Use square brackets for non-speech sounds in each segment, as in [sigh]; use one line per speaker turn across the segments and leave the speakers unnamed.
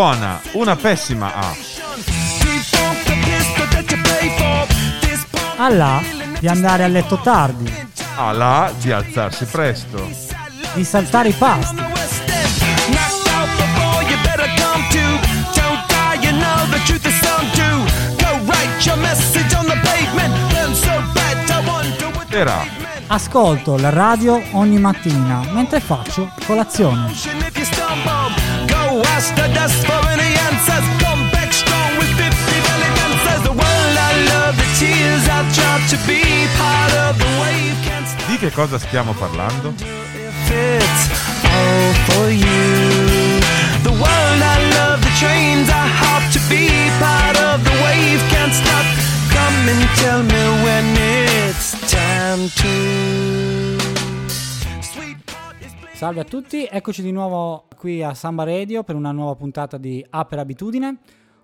buona, una pessima A.
Alla di andare a letto tardi,
A la di alzarsi presto.
di saltare i pasti,
Era.
ascolto la radio ogni mattina mentre faccio colazione.
Go ask the dust for any answers. Come back strong with 50 belly dancers. The world I love, the tears I tried to be part of the wave. Can't stop
Di che cosa stiamo parlando?
if it's all for you. The world I love, the trains I hop to be part of the wave. Can't stop. Come and tell me when it's time to.
Salve a tutti, eccoci di nuovo qui a Samba Radio per una nuova puntata di A per abitudine.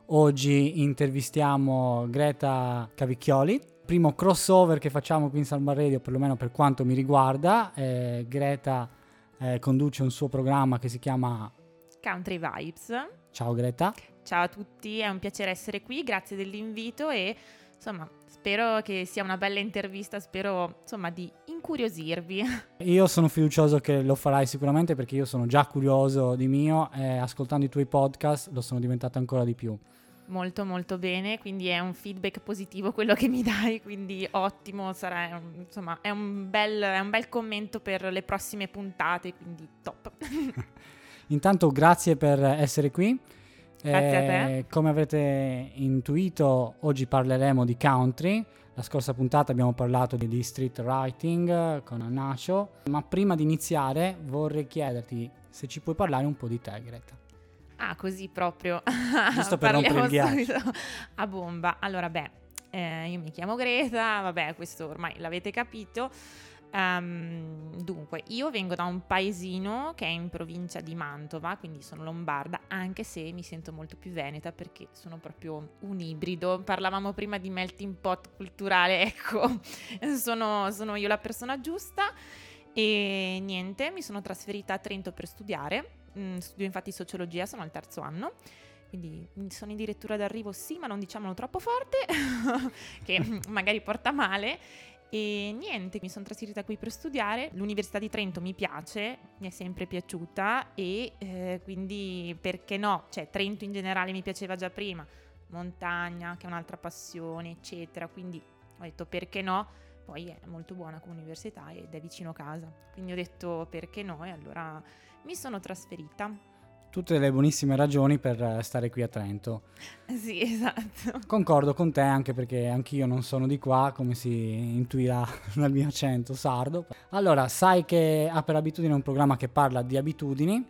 Oggi intervistiamo Greta Cavicchioli, primo crossover che facciamo qui in Samba Radio, perlomeno per quanto mi riguarda. Eh, Greta eh, conduce un suo programma che si chiama
Country Vibes.
Ciao Greta.
Ciao a tutti, è un piacere essere qui, grazie dell'invito e insomma spero che sia una bella intervista, spero insomma di incuriosirvi. [laughs]
Io sono fiducioso che lo farai sicuramente perché io sono già curioso di mio e ascoltando i tuoi podcast lo sono diventato ancora di più.
molto molto bene, quindi è un feedback positivo quello che mi dai, quindi ottimo, sarà insomma è un bel, è un bel commento per le prossime puntate, quindi top. [laughs] [laughs]
Intanto grazie per essere qui.
Grazie a te.
Eh, Come avrete intuito, oggi parleremo di country. La scorsa puntata abbiamo parlato di, street writing eh, con Nacho. Ma prima di iniziare vorrei chiederti se ci puoi parlare un po' di te, Greta.
Ah, così proprio. [laughs]
Giusto per
Parliamo
rompere il ghiaccio.
a bomba. Allora, beh, eh, io mi chiamo Greta, vabbè, questo ormai l'avete capito. Ehm, dunque, io vengo da un paesino che è in provincia di Mantova, quindi sono lombarda, anche se mi sento molto più veneta perché sono proprio un ibrido. Parlavamo prima di melting pot culturale, [laughs] ecco, sono, sono io la persona giusta. E niente, mi sono trasferita a Trento per studiare. Mm, studio infatti sociologia, sono al terzo anno. Quindi sono addirittura d'arrivo, sì, ma non diciamolo troppo forte, [laughs] che magari porta male. E niente, mi sono trasferita qui per studiare. L'Università di Trento mi piace, mi è sempre piaciuta e eh, quindi perché no? Cioè, Trento in generale mi piaceva già prima, montagna, che è un'altra passione, eccetera. Quindi ho detto perché no? Poi è molto buona come università ed è vicino casa. Quindi ho detto perché no? E allora mi sono trasferita.
Tutte le buonissime ragioni per eh, stare qui a Trento.
Sì, esatto.
Concordo con te anche perché anch'io non sono di qua, come si intuirà [laughs] dal mio accento sardo. Allora, sai che ha per abitudine un programma che parla di abitudini.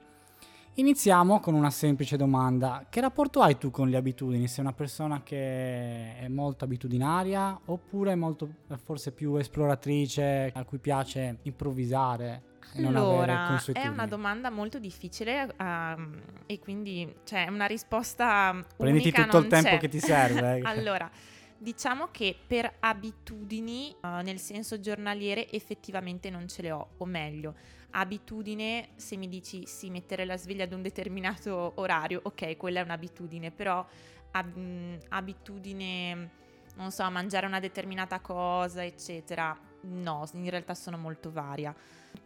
Iniziamo con una semplice domanda. Che rapporto hai tu con le abitudini? Sei una persona che è molto abitudinaria oppure è molto eh, forse più esploratrice, a cui piace improvvisare
Allora, è una domanda molto difficile ehm, e quindi cioè una risposta
Prenditi
unica
tutto il tempo
c'è.
che ti serve. eh. [laughs]
allora, diciamo che per abitudini, eh, nel senso giornaliere, effettivamente non ce le ho, o meglio, abitudine, se mi dici sì, mettere la sveglia ad un determinato orario, ok, quella è un'abitudine, però ab- mh, abitudine, non so, mangiare una determinata cosa, eccetera, no, in realtà sono molto varia.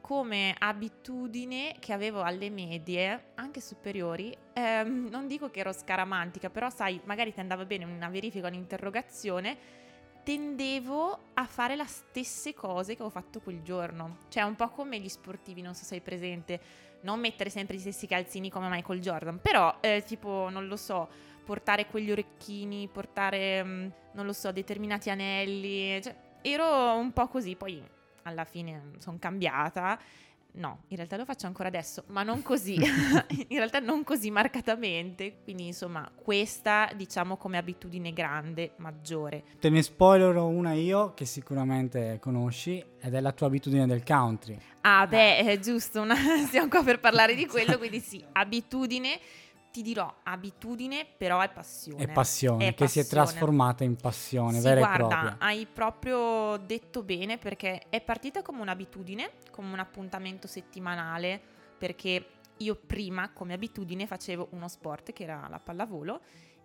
Come abitudine che avevo alle medie, anche superiori, ehm, non dico che ero scaramantica, però sai, magari ti andava bene una verifica, un'interrogazione, tendevo a fare le stesse cose che ho fatto quel giorno. Cioè, un po' come gli sportivi, non so se hai presente, non mettere sempre gli stessi calzini come Michael Jordan, però eh, tipo, non lo so, portare quegli orecchini, portare, mm, non lo so, determinati anelli, cioè, ero un po' così, poi alla fine sono cambiata. No, in realtà lo faccio ancora adesso, ma non così, [laughs] [laughs] in realtà non così marcatamente. Quindi, insomma, questa diciamo come abitudine grande, maggiore.
Te ne spoilerò una io che sicuramente conosci ed è la tua abitudine del country.
Ah, beh, è giusto, una- [laughs] stiamo qua per parlare di quello, quindi sì, abitudine ti dirò abitudine, però è passione.
È passione,
È
che si è
passione.
trasformata in passione
Sì,
vera
guarda,
e propria.
hai proprio detto bene perché è partita come un'abitudine, come un appuntamento settimanale, perché io prima come abitudine facevo uno sport che era la pallavolo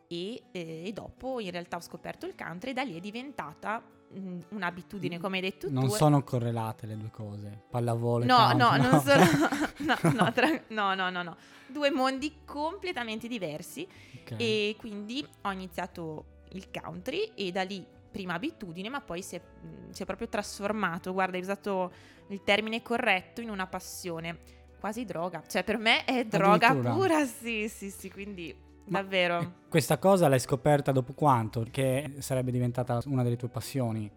e, eh, e dopo in realtà ho scoperto il country e da lì è diventata un'abitudine, come hai detto
Non
tu.
sono correlate le due cose, pallavolo e
No, no, non sono... [laughs] [laughs] no, no, tra- no, no, no, no. Due mondi completamente diversi
Ok.
e quindi ho iniziato il country e da lì prima abitudine, ma poi si è, mh, si è proprio trasformato, guarda, hai usato il termine corretto in una passione, quasi droga, cioè per me è droga pura, sì, sì, sì, quindi
Ma-
davvero.
Questa cosa l'hai scoperta dopo quanto? Che sarebbe diventata una delle tue passioni?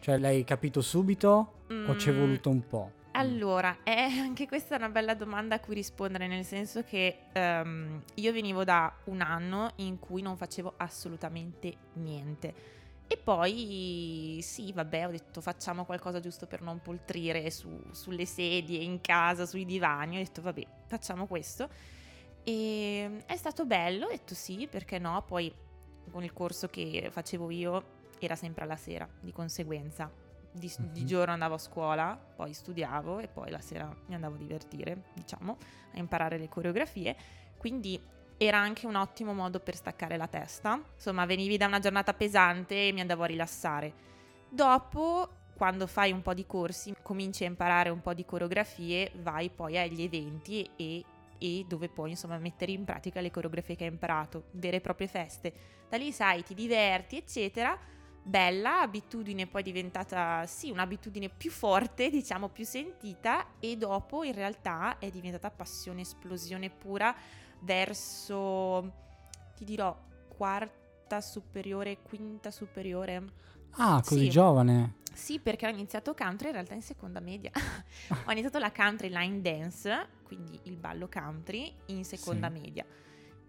Cioè l'hai capito subito o ci è
Mm,
voluto un po'?
Allora, è anche questa è una bella domanda a cui rispondere, nel senso che ehm, io venivo da un anno in cui non facevo assolutamente niente. E poi sì, vabbè, ho detto facciamo qualcosa giusto per non poltrire su- sulle sedie, in casa, sui divani. Ho detto vabbè, facciamo questo. E è stato bello, ho detto sì, perché no? Poi con il corso che facevo io era sempre alla sera, di conseguenza. Di, di
Mhm.
giorno andavo a scuola, poi studiavo e poi la sera mi andavo a divertire, diciamo, a imparare le coreografie. Quindi era anche un ottimo modo per staccare la testa. Insomma, venivi da una giornata pesante e mi andavo a rilassare. Dopo, quando fai un po' di corsi, cominci a imparare un po' di coreografie, vai poi agli eventi e, e dove puoi insomma mettere in pratica le coreografie che hai imparato, vere e proprie feste. Da lì sai, ti diverti, eccetera. Bella abitudine, poi diventata sì, un'abitudine più forte, diciamo più sentita, e dopo in realtà è diventata passione, esplosione pura verso, ti dirò, quarta superiore, quinta superiore.
Ah, così
Sì.
giovane.
Sì, perché ho iniziato country in realtà in seconda media. [laughs] ho iniziato la country line dance, quindi il ballo country, in seconda
Sì.
media.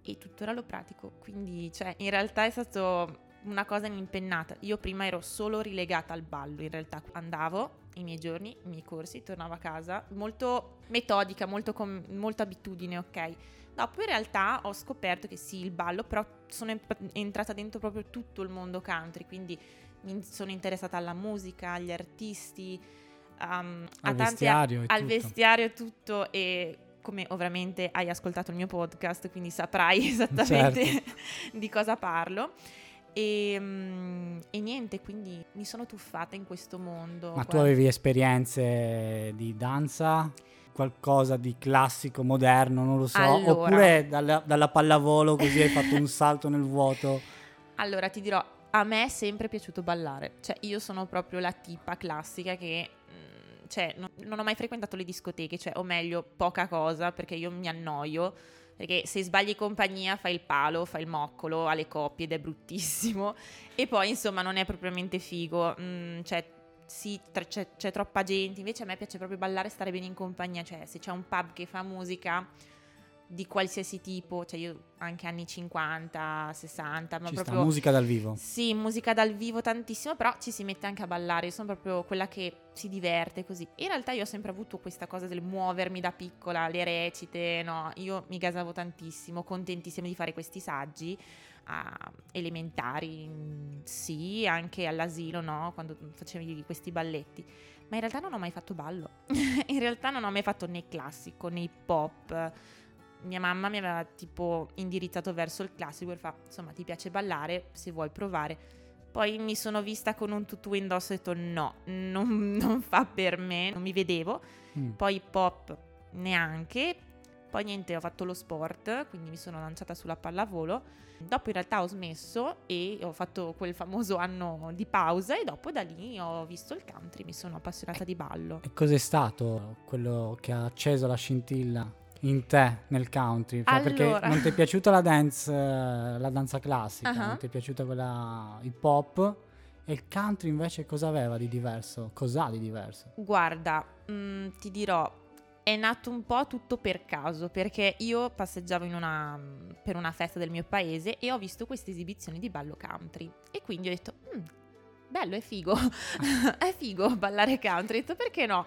E tuttora lo pratico, quindi cioè, in realtà è stato una cosa impennata. Io prima ero solo rilegata al ballo, in realtà andavo i miei giorni, i miei corsi, tornavo a casa, molto metodica, molto, com- molto abitudine, ok? Dopo in realtà ho scoperto che sì, il ballo, però sono entrata dentro proprio tutto il mondo country, quindi sono interessata alla musica, agli artisti, um, a
Al
tanti-
vestiario e
al
tutto.
vestiario e tutto e come ovviamente hai ascoltato il mio podcast, quindi saprai [laughs] esattamente
Certo. [laughs]
di cosa parlo. E, mm, e niente, quindi mi sono tuffata in questo mondo.
Ma tu
Guarda,
avevi esperienze di danza? Qualcosa di classico, moderno, non lo so.
Allora.
Oppure dalla, dalla pallavolo così hai fatto un salto nel vuoto?
Allora ti dirò, a me è sempre piaciuto ballare. Cioè, io sono proprio la tipa classica che. mm, Cioè, non, non ho mai frequentato le discoteche, cioè, o meglio, poca cosa, perché io mi annoio. Perché se sbagli compagnia fai il palo, fai il moccolo alle coppie ed è bruttissimo. [laughs] E poi, insomma, non è propriamente figo. Mm, cioè, sì, tra- c'è, c'è troppa gente. Invece a me piace proprio ballare e stare bene in compagnia. Cioè, se c'è un pub che fa musica di qualsiasi tipo, cioè io anche anni 50, 60, ma
Ci sta,
proprio
musica dal vivo.
sì, musica dal vivo tantissimo, però ci si mette anche a ballare, io sono proprio quella che si diverte così. In realtà io ho sempre avuto questa cosa del muovermi da piccola, le recite, no, io mi gasavo tantissimo, contentissima di fare questi saggi a elementari, sì, anche all'asilo, no, quando facevi questi balletti. Ma in realtà non ho mai fatto ballo. [laughs] in realtà non ho mai fatto né classico né pop. Mia mamma mi aveva tipo indirizzato verso il classico e fa, insomma, ti piace ballare, se vuoi provare. Poi mi sono vista con un tutù indosso e ho detto no, non, non fa per me, non mi vedevo.
Mm.
Poi pop neanche. Poi niente, ho fatto lo sport, quindi mi sono lanciata sulla pallavolo. Dopo in realtà ho smesso e ho fatto quel famoso anno di pausa e dopo da lì ho visto il country, mi sono appassionata di ballo.
E cos'è stato quello che ha acceso la scintilla in te nel country? Cioè, Perché
Allora.
non ti è piaciuta la dance, eh, la danza classica,
Ah.
non ti è piaciuta quella hip hop e il country invece cosa aveva di diverso? Cos'ha di diverso?
Guarda, mm, ti dirò, è nato un po' tutto per caso, perché io passeggiavo in una, per una festa del mio paese e ho visto queste esibizioni di ballo country. E quindi ho detto, "Mm, bello, è figo, [laughs] è figo ballare country. Ho detto, perché no?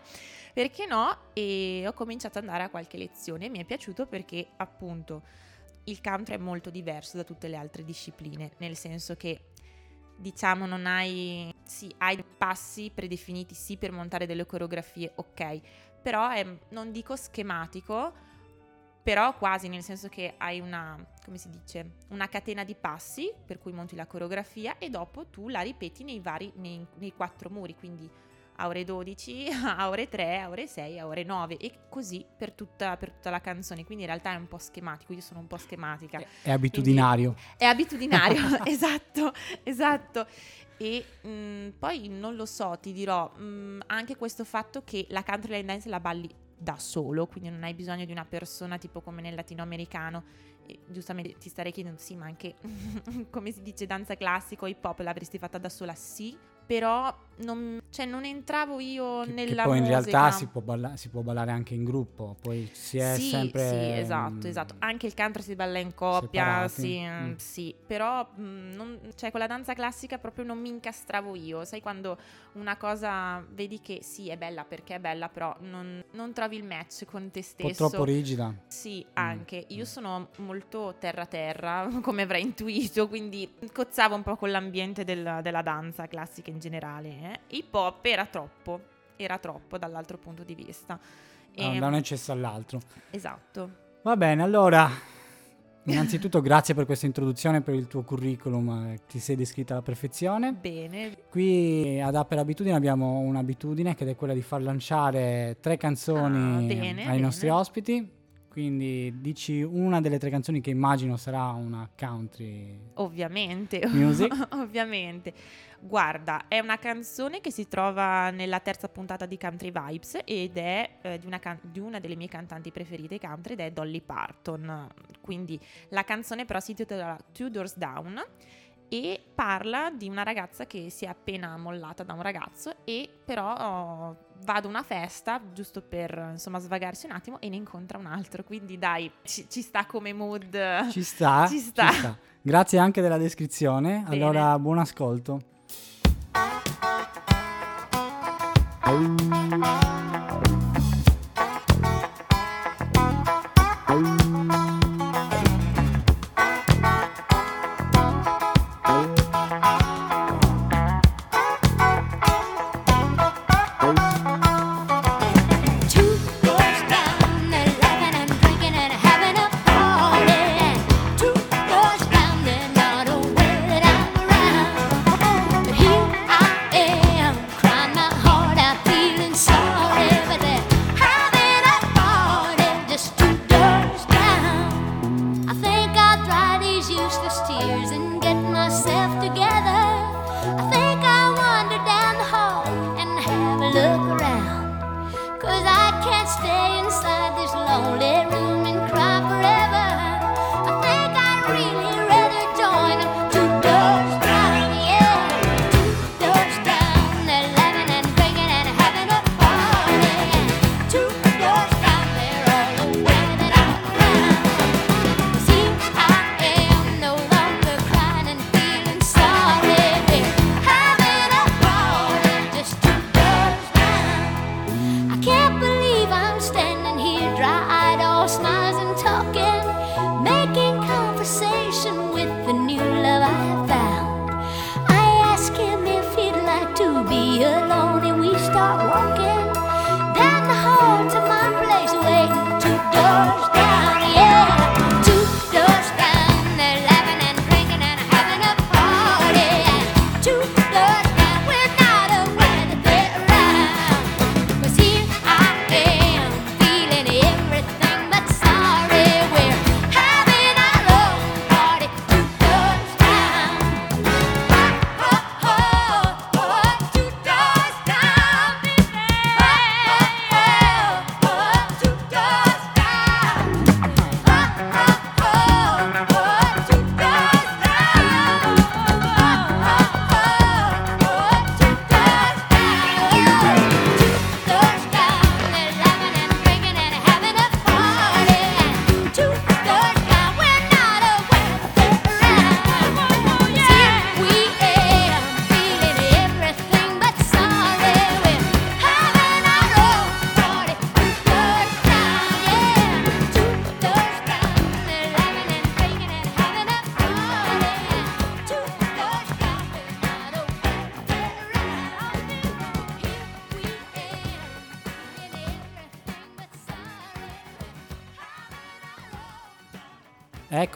Perché no? E ho cominciato ad andare a qualche lezione e mi è piaciuto perché appunto il country è molto diverso da tutte le altre discipline, nel senso che diciamo non hai sì, hai passi predefiniti sì per montare delle coreografie, ok, però è non dico schematico, però quasi nel senso che hai una, come si dice, una catena di passi per cui monti la coreografia e dopo tu la ripeti nei vari nei, nei quattro muri, quindi a ore 12, [laughs] a ore 3, a ore 6, a ore 9 e così per tutta, per tutta la canzone. Quindi in realtà è un po' schematico, io sono un po' schematica.
È abitudinario.
Quindi è abitudinario, [laughs] [laughs] esatto, esatto. E mh, poi non lo so, ti dirò mh, anche questo fatto che la country line dance la balli da solo, quindi non hai bisogno di una persona tipo come nel latinoamericano. Giustamente ti starei chiedendo, sì, ma anche [laughs] come si dice danza classico, hip hop l'avresti fatta da sola? Sì, però non, cioè, non entravo io
Che,
nella
che poi in
musica.
realtà si può, balla- si può ballare anche in gruppo, poi si è
sì,
sempre...
sì, esatto,
mm,
esatto. Anche il country si balla in coppia, sì,
Mm.
sì. Però mm, non- cioè, con la danza classica proprio non mi incastravo io. Sai quando una cosa vedi che sì, è bella perché è bella, però non, non trovi il match con te
Un
stesso.
po' troppo rigida.
Sì, anche. Io sono molto terra-terra, [laughs] come avrai intuito, quindi cozzavo un po' con l'ambiente del- della danza classica in generale. eh. Hip hop era troppo, era troppo dall'altro punto di vista.
da-
Ehm,
da un eccesso all'altro.
Esatto.
Va bene, allora, innanzitutto grazie per questa introduzione, per il tuo curriculum, eh, ti sei descritta alla perfezione.
Bene,
Qui ad Aper Abitudine abbiamo un'abitudine che è quella di far lanciare tre canzoni
Ah, bene,
ai
bene.
nostri ospiti. Quindi dici una delle tre canzoni che immagino sarà una country.
ovviamente. [laughs]
Music.
ovviamente. Guarda, è una canzone che si trova nella terza puntata di Country Vibes ed è eh, di, una can- di una delle mie cantanti preferite country ed è Dolly Parton. Quindi la canzone però si intitola Two Doors Down e parla di una ragazza che si è appena mollata da un ragazzo e però oh, va ad una festa giusto per insomma svagarsi un attimo e ne incontra un altro. Quindi dai, ci, ci sta come mood.
Ci sta? [laughs]
Ci sta.
Grazie anche della descrizione.
Bene.
Allora, buon ascolto.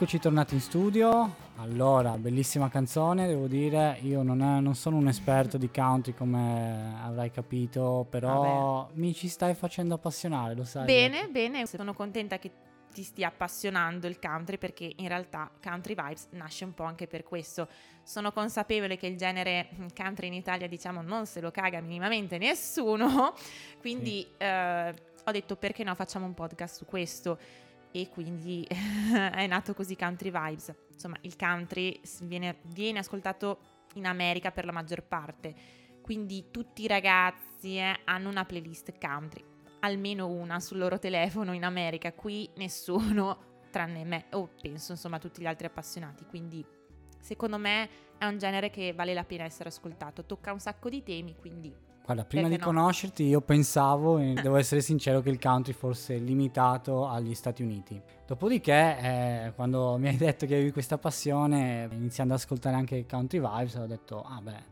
Eccoci tornati in studio. Allora, bellissima canzone, devo dire. Io non, è- non sono un esperto di country come avrai capito, però mi ci stai facendo appassionare, lo sai.
Bene, bene, sono contenta che ti stia appassionando il country perché in realtà Country Vibes nasce un po' anche per questo. Sono consapevole che il genere mm, country in Italia, diciamo, non se lo caga minimamente nessuno, [laughs] quindi eh, ho detto perché no, facciamo un podcast su questo e quindi [laughs] è nato così Country Vibes. Insomma, il country viene, viene ascoltato in America per la maggior parte, quindi tutti i ragazzi eh, hanno una playlist country, almeno una sul loro telefono in America, qui nessuno, [laughs] tranne me, o penso insomma tutti gli altri appassionati, quindi secondo me è un genere che vale la pena essere ascoltato, tocca un sacco di temi, quindi
Guarda, prima di
Perché no?
conoscerti io pensavo, e devo essere sincero, che il country fosse limitato agli Stati Uniti. Dopodiché, eh, quando mi hai detto che avevi questa passione, iniziando ad ascoltare anche il country vibes, ho detto, ah beh,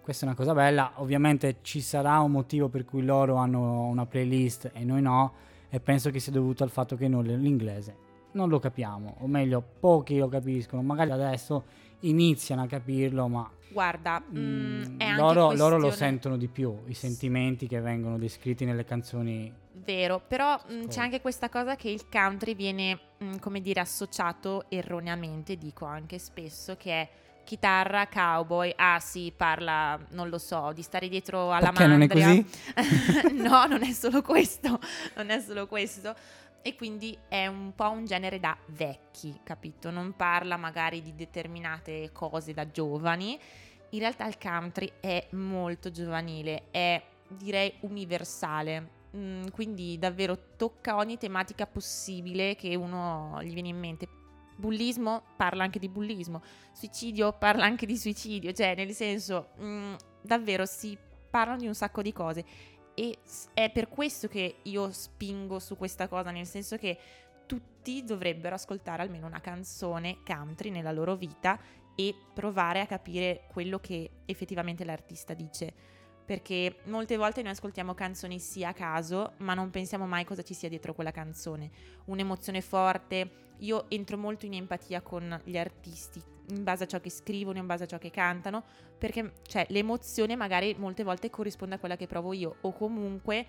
questa è una cosa bella. Ovviamente ci sarà un motivo per cui loro hanno una playlist e noi no, e penso che sia dovuto al fatto che noi l'inglese non lo capiamo, o meglio, pochi lo capiscono. Magari adesso iniziano a capirlo, ma
guarda, mm,
Mm,
è anche
loro, loro lo
questione-
sentono di più, i sentimenti che vengono descritti nelle canzoni.
Vero, però mh,
Ascolta.
c'è anche questa cosa che il country viene, mh, come dire, associato erroneamente, dico anche spesso, che è chitarra, cowboy, ah sì, parla, non lo so, di stare dietro alla
Perché non è
mandria.
così? [laughs]
no, non è solo questo, non è solo questo. E quindi è un po' un genere da vecchi, capito? Non parla magari di determinate cose da giovani. In realtà il country è molto giovanile, è direi universale. Mm, quindi davvero tocca ogni tematica possibile che uno gli viene in mente. Bullismo parla anche di bullismo, suicidio parla anche di suicidio, cioè nel senso mm, davvero si parlano di un sacco di cose e è per questo che io spingo su questa cosa, nel senso che tutti dovrebbero ascoltare almeno una canzone country nella loro vita e provare a capire quello che effettivamente l'artista dice. Perché molte volte noi ascoltiamo canzoni sì a caso, ma non pensiamo mai cosa ci sia dietro quella canzone. Un'emozione forte. Io entro molto in empatia con gli artisti, in base a ciò che scrivono, in base a ciò che cantano, perché cioè, l'emozione magari molte volte corrisponde a quella che provo io, o comunque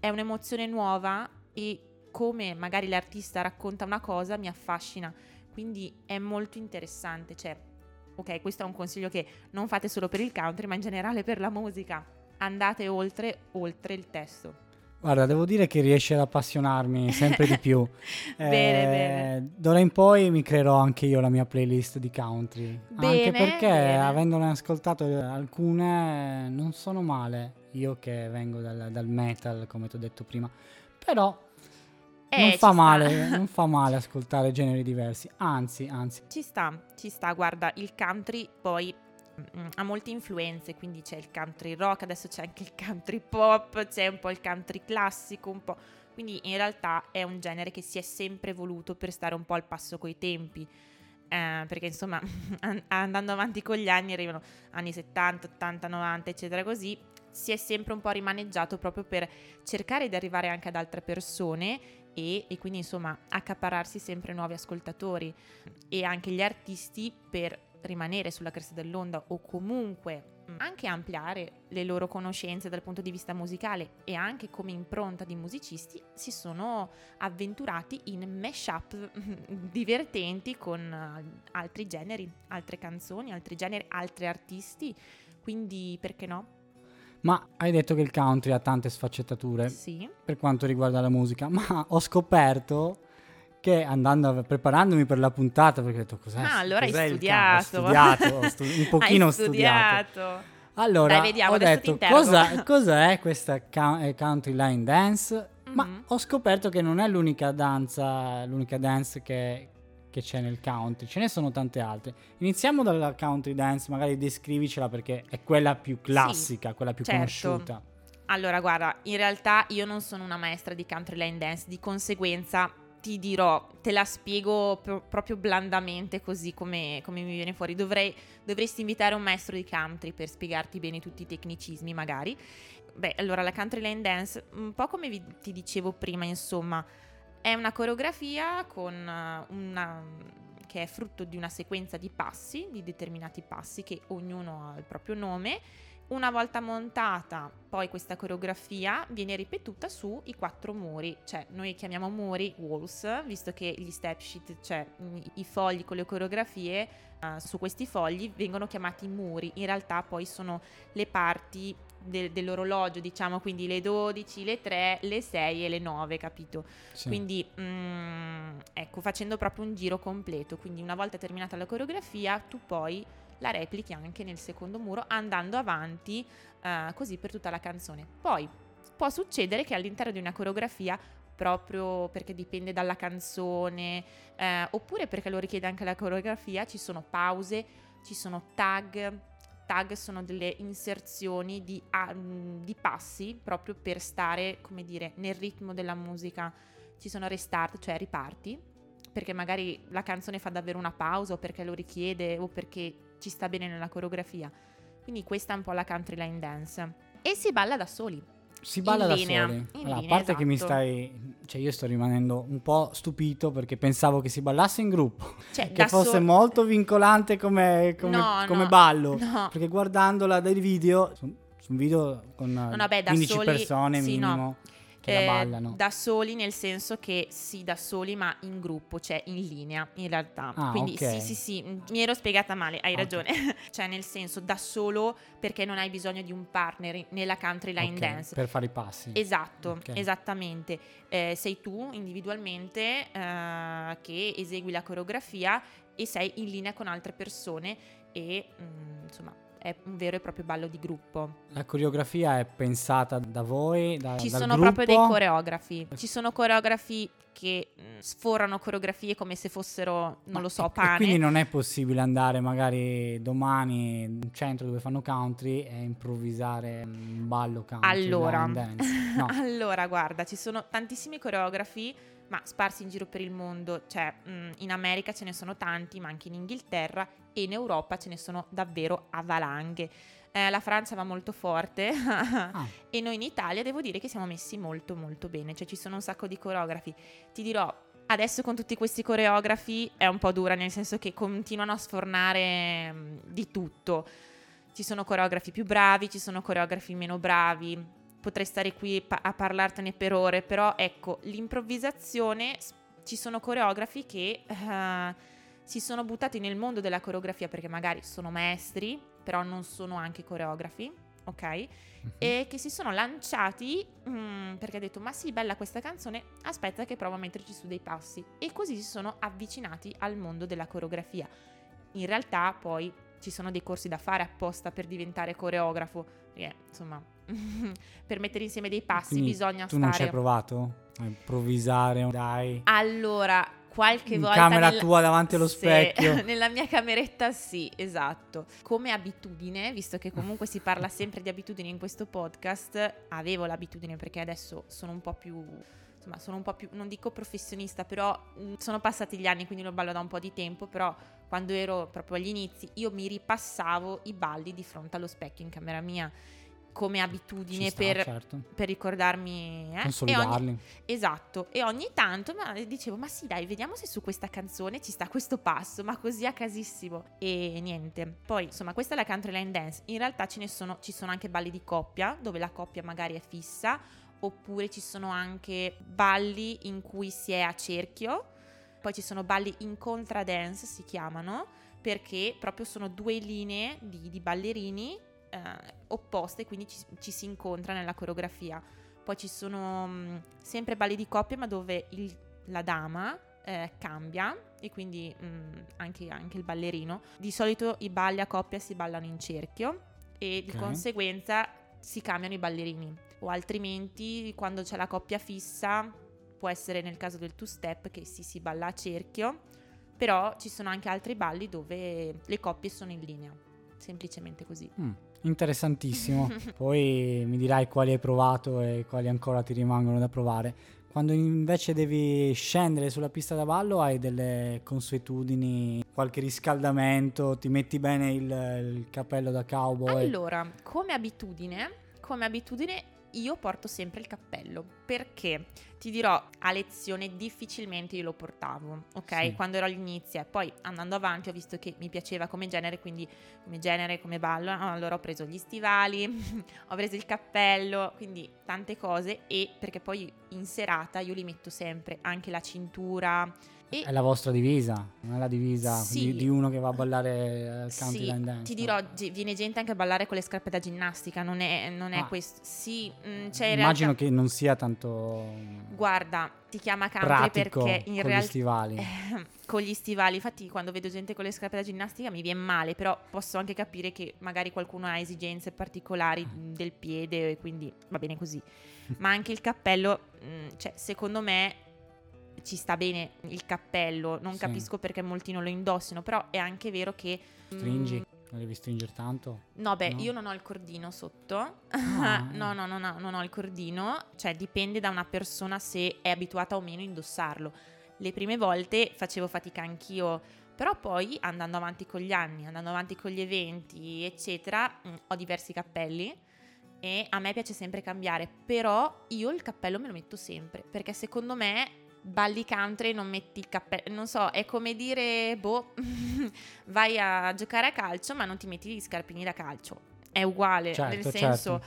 è un'emozione nuova e come magari l'artista racconta una cosa mi affascina. Quindi è molto interessante, cioè ok, questo è un consiglio che non fate solo per il country, ma in generale per la musica. Andate oltre, oltre il testo.
Guarda, devo dire che riesce ad appassionarmi sempre di più. [laughs]
Bene,
Eh,
bene.
D'ora in poi mi creerò anche io la mia playlist di country. anche
Bene,
perché,
bene.
avendone ascoltate alcune, non sono male. Io che vengo dal, dal metal, come ti ho detto prima. Però
Eh,
non
ci
fa male, non [laughs] fa male ascoltare generi diversi. Anzi, anzi.
Ci sta, ci sta, guarda, il country poi mm, ha molte influenze, quindi c'è il country rock, adesso c'è anche il country pop, c'è un po' il country classico, un po'. Quindi in realtà è un genere che si è sempre voluto per stare un po' al passo coi tempi. Eh, perché insomma, [laughs] an- andando avanti con gli anni, arrivano anni 70, 80, 90, eccetera, così si è sempre un po' rimaneggiato proprio per cercare di arrivare anche ad altre persone e, e quindi insomma accaparrarsi sempre nuovi ascoltatori e anche gli artisti per rimanere sulla cresta dell'onda o comunque mh, anche ampliare le loro conoscenze dal punto di vista musicale e anche come impronta di musicisti si sono avventurati in mashup divertenti con eh, altri generi, altre canzoni, altri generi, altri artisti, quindi perché no?
Ma hai detto che il country ha tante sfaccettature.
Sì.
per quanto riguarda la musica, ma [laughs] ho scoperto che andando a- preparandomi per la puntata, perché ho detto cos'è?
Ah, allora hai
cos'è il
studiato.
country?" Ho studiato, ho stu- un [laughs] pochino
Hai
studiato.
studiato.
Allora,
Dai, vediamo,
ho detto cosa, [laughs] cos'è questa ca- eh, country line dance? Ma
Mhm.
ho scoperto che non è l'unica danza, l'unica dance che, che c'è nel country, ce ne sono tante altre. Iniziamo dalla country dance, magari descrivicela perché è quella più classica, quella più
certo.
conosciuta.
Allora, guarda, in realtà io non sono una maestra di country line dance, di conseguenza ti dirò, te la spiego pro- proprio blandamente così come, come mi viene fuori. Dovrei, dovresti invitare un maestro di country per spiegarti bene tutti i tecnicismi, magari. Beh, allora la country line dance, un po' come vi- ti dicevo prima, insomma, è una coreografia con eh, una che è frutto di una sequenza di passi, di determinati passi che ognuno ha il proprio nome. Una volta montata, poi questa coreografia viene ripetuta sui quattro muri, cioè noi chiamiamo muri walls, visto che gli step sheet, cioè i- i fogli con le coreografie, eh, su questi fogli vengono chiamati muri, in realtà poi sono le parti del- dell'orologio, diciamo, quindi le 12, le 3, le 6 e le 9, capito?
Sì.
Quindi, mm, ecco, facendo proprio un giro completo. Quindi, una volta terminata la coreografia, tu poi la replichi anche nel secondo muro, andando avanti eh, così per tutta la canzone. Poi può succedere che all'interno di una coreografia, proprio perché dipende dalla canzone, eh, oppure perché lo richiede anche la coreografia, ci sono pause, ci sono tag. Tag sono delle inserzioni di, mm, di passi proprio per stare, come dire, nel ritmo della musica ci sono restart, cioè riparti, perché magari la canzone fa davvero una pausa o perché lo richiede o perché ci sta bene nella coreografia. Quindi questa è un po' la country line dance. E si balla da soli.
Si balla da
linea,
soli. Allora, a
linea,
parte che mi
esatto.
stai. Cioè, io sto rimanendo un po' stupito perché pensavo che si ballasse in gruppo. [laughs]
Cioè,
che fosse
soli-
molto vincolante come, come-
No,
come
no,
ballo.
no.
Perché guardandola dai video, su, su un video con eh,
vabbè, da
15
soli-
persone
sì, no.
minimo la
Eh,
ballano.
Da soli nel senso che sì, da soli, ma in gruppo, cioè in linea, in realtà.
Ah,
Quindi
ok.
sì, sì, sì, mi ero spiegata male, hai
Ok.
ragione. [laughs] cioè nel senso da solo perché non hai bisogno di un partner nella country line
Ok,
dance.
Per fare i passi.
Esatto, esattamente. Eh, sei tu individualmente eh, che esegui la coreografia e sei in linea con altre persone e mm, insomma è un vero e proprio ballo di gruppo.
La coreografia è pensata da voi, da,
Ci sono
gruppo?
proprio dei coreografi. Ci sono coreografi che mm, sforano coreografie come se fossero, non
Ma-
lo so,
e-
pane.
E quindi non è possibile andare magari domani in un centro dove fanno country e improvvisare un ballo country.
Allora. [laughs]
No.
allora, guarda, ci sono tantissimi coreografi, ma sparsi in giro per il mondo. Cioè, mh, in America ce ne sono tanti, ma anche in Inghilterra e in Europa ce ne sono davvero a valanghe. Eh, la Francia va molto forte [laughs]
Ah,
e noi in Italia devo dire che siamo messi molto molto bene, cioè ci sono un sacco di coreografi. Ti dirò, adesso con tutti questi coreografi è un po' dura, nel senso che continuano a sfornare mh, di tutto. Ci sono coreografi più bravi, ci sono coreografi meno bravi. Potrei stare qui pa- a parlartene per ore, però ecco, l'improvvisazione, ci sono coreografi che eh, si sono buttati nel mondo della coreografia perché magari sono maestri, però non sono anche coreografi, ok?
mhm.
e che si sono lanciati mm, perché ha detto ma sì bella questa canzone aspetta che provo a metterci su dei passi e così si sono avvicinati al mondo della coreografia in realtà poi ci sono dei corsi da fare apposta per diventare coreografo perché insomma [laughs] per mettere insieme dei passi
Quindi
bisogna
tu non ci hai
stare
provato a improvvisare, dai.
allora qualche
In
volta
camera
nel-
tua davanti allo [laughs]
Sì,
specchio. [laughs]
nella mia cameretta sì, esatto. Come abitudine, visto che comunque si parla sempre di abitudini in questo podcast, avevo l'abitudine perché adesso sono un po' più insomma, sono un po' più non dico professionista, però mh, sono passati gli anni, quindi lo ballo da un po' di tempo, però quando ero proprio agli inizi io mi ripassavo i balli di fronte allo specchio in camera mia come abitudine
sta,
per,
certo.
per ricordarmi eh? e ogni,
Consolidarli.
Esatto, e ogni tanto ma, dicevo, ma sì dai, vediamo se su questa canzone ci sta questo passo, ma così a casissimo. E niente, poi insomma questa è la country line dance, in realtà ce ne sono, ci sono anche balli di coppia, dove la coppia magari è fissa, oppure ci sono anche balli in cui si è a cerchio, poi ci sono balli in contradance, si chiamano, perché proprio sono due linee di, di ballerini eh, opposte, quindi ci, ci si incontra nella coreografia. Poi ci sono mh, sempre balli di coppia, ma dove il- la dama eh, cambia e quindi mh, anche, anche il ballerino. Di solito i balli a coppia si ballano in cerchio e di conseguenza si cambiano i ballerini. O altrimenti, quando c'è la coppia fissa, può essere nel caso del two step che si, si balla a cerchio, però ci sono anche altri balli dove le coppie sono in linea. Semplicemente così.
Mm, interessantissimo. [laughs] Poi mi dirai quali hai provato e quali ancora ti rimangono da provare. Quando invece devi scendere sulla pista da ballo hai delle consuetudini, qualche riscaldamento, ti metti bene il, il cappello da cowboy.
Allora, come abitudine, come abitudine io porto sempre il cappello perché ti dirò a lezione difficilmente io lo portavo, ok?
Sì.
Quando ero all'inizio e poi andando avanti ho visto che mi piaceva come genere, quindi come genere, come ballo, allora ho preso gli stivali, [laughs] ho preso il cappello, quindi tante cose e perché poi in serata io li metto sempre, anche la cintura e
È la vostra divisa, non è la divisa
Sì.
di, uno che va a ballare al
Sì,
country dance.
ti dirò, ge- viene gente anche a ballare con le scarpe da ginnastica, non è, non è
Ah.
questo. Sì, mm, cioè in
Immagino
realtà,
che non sia tanto
guarda, ti chiama country perché in
con gli
realtà
stivali. [laughs]
con gli stivali, infatti quando vedo gente con le scarpe da ginnastica mi viene male, però posso anche capire che magari qualcuno ha esigenze particolari mh, del piede e quindi va bene così. Ma anche il cappello, mh, cioè secondo me ci sta bene il cappello, non
Sì.
capisco perché molti non lo indossino, però è anche vero che... mh,
Stringi, non devi stringere tanto.
No, beh,
No?
io non ho il cordino sotto.
Ah, [laughs]
no, no, no, no, non ho il cordino. Cioè, dipende da una persona se è abituata o meno a indossarlo. Le prime volte facevo fatica anch'io, però poi andando avanti con gli anni, andando avanti con gli eventi, eccetera, mh, ho diversi cappelli e a me piace sempre cambiare, però io il cappello me lo metto sempre, perché secondo me balli country e non metti il cappello, non so, è come dire, boh, [laughs] vai a giocare a calcio ma non ti metti gli scarpini da calcio, è uguale,
Certo,
nel
certo.
senso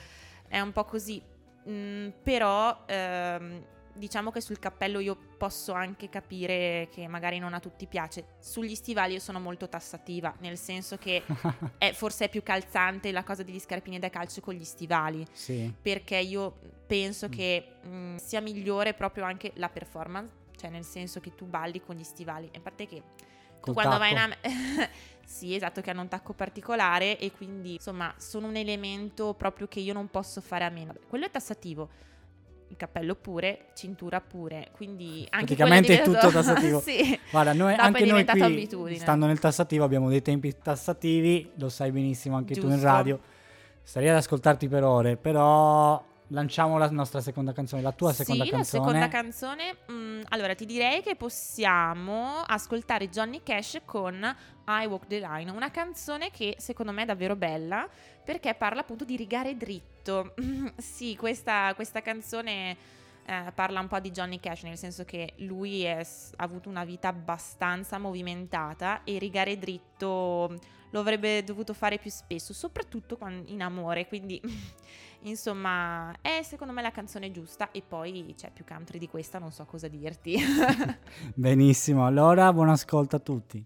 è un po' così, Mm, però ehm, diciamo che sul cappello io posso anche capire che magari non a tutti piace, sugli stivali io sono molto tassativa, nel senso che [laughs] è, forse è più calzante la cosa degli scarpini da calcio con gli stivali
sì.
perché io penso
Mm.
che mh, sia migliore proprio anche la performance, cioè nel senso che tu balli con gli stivali. A parte che tu
Col
quando vai in
tacco.
Am- [laughs] sì, esatto, che hanno un tacco particolare e quindi insomma sono un elemento proprio che io non posso fare a meno. Quello è tassativo. Il cappello pure, cintura pure, quindi anche
Praticamente è tutto tassativo. [laughs]
sì.
Guarda, noi,
Dopo
anche noi qui,
abitudine.
stando nel tassativo, abbiamo dei tempi tassativi, lo sai benissimo anche tu in
Giusto.
radio. Starei ad ascoltarti per ore, però lanciamo la nostra seconda canzone, la tua seconda
sì,
canzone.
la seconda canzone. mm, allora, ti direi che possiamo ascoltare Johnny Cash con I Walk the Line, una canzone che secondo me è davvero bella perché parla appunto di rigare dritto. [laughs] sì, questa, questa canzone eh, parla un po' di Johnny Cash, nel senso che lui è ha avuto una vita abbastanza movimentata e rigare dritto lo avrebbe dovuto fare più spesso, soprattutto in amore, quindi [laughs] insomma è secondo me la canzone giusta e poi c'è più country di questa, non so cosa dirti. [laughs]
Benissimo, allora buon ascolto a tutti.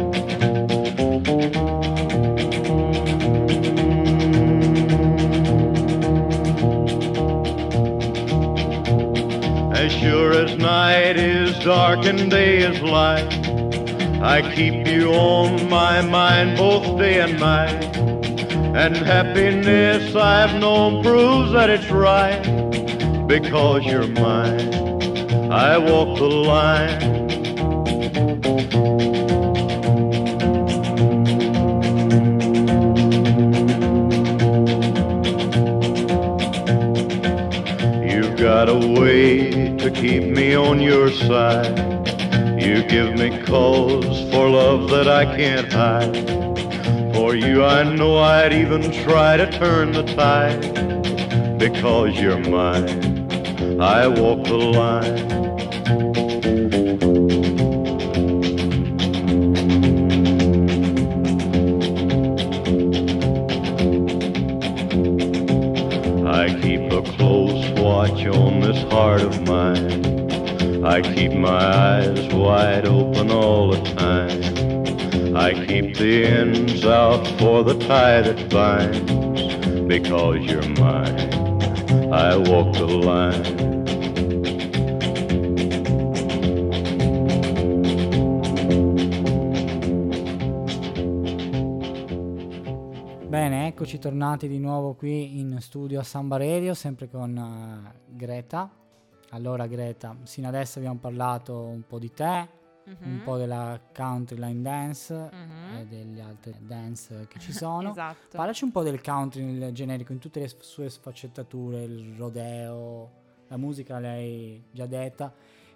Night is dark and day is light, I keep you on my mind both day and night. And happiness I've known proves that it's right, because you're mine. I walk the line. You give me cause for love that I can't hide. For you, I know I'd even try to turn the tide. Because you're mine, I walk the line. I keep a close watch on this heart of mine. My eyes wide open all the time. I keep the ends out for the tie that binds. Because you're mine, I walk the line.
Bene, eccoci tornati di nuovo qui in studio a Samba Radio, sempre con eh, Greta. Allora Greta, sino adesso abbiamo parlato un po' di te, un
Mhm.
po' della country line dance
Mhm.
e degli altri dance che ci sono. [laughs]
Esatto.
Parlaci un po' del country nel generico, in tutte le sue sfaccettature, il rodeo, la musica l'hai già detta.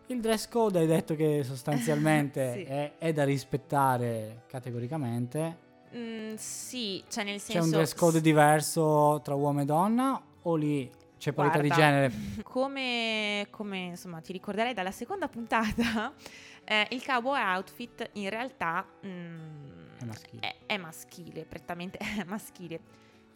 Il dress code hai detto che sostanzialmente [laughs]
Sì.
è, è da rispettare categoricamente.
Mm, sì, cioè nel
C'è
senso...
un dress code diverso tra uomo e donna o lì c'è parità di genere?
Come, come, insomma ti ricorderai dalla seconda puntata, [laughs] eh, il cowboy outfit in realtà mm,
È maschile.
È, è maschile, prettamente [laughs] è maschile.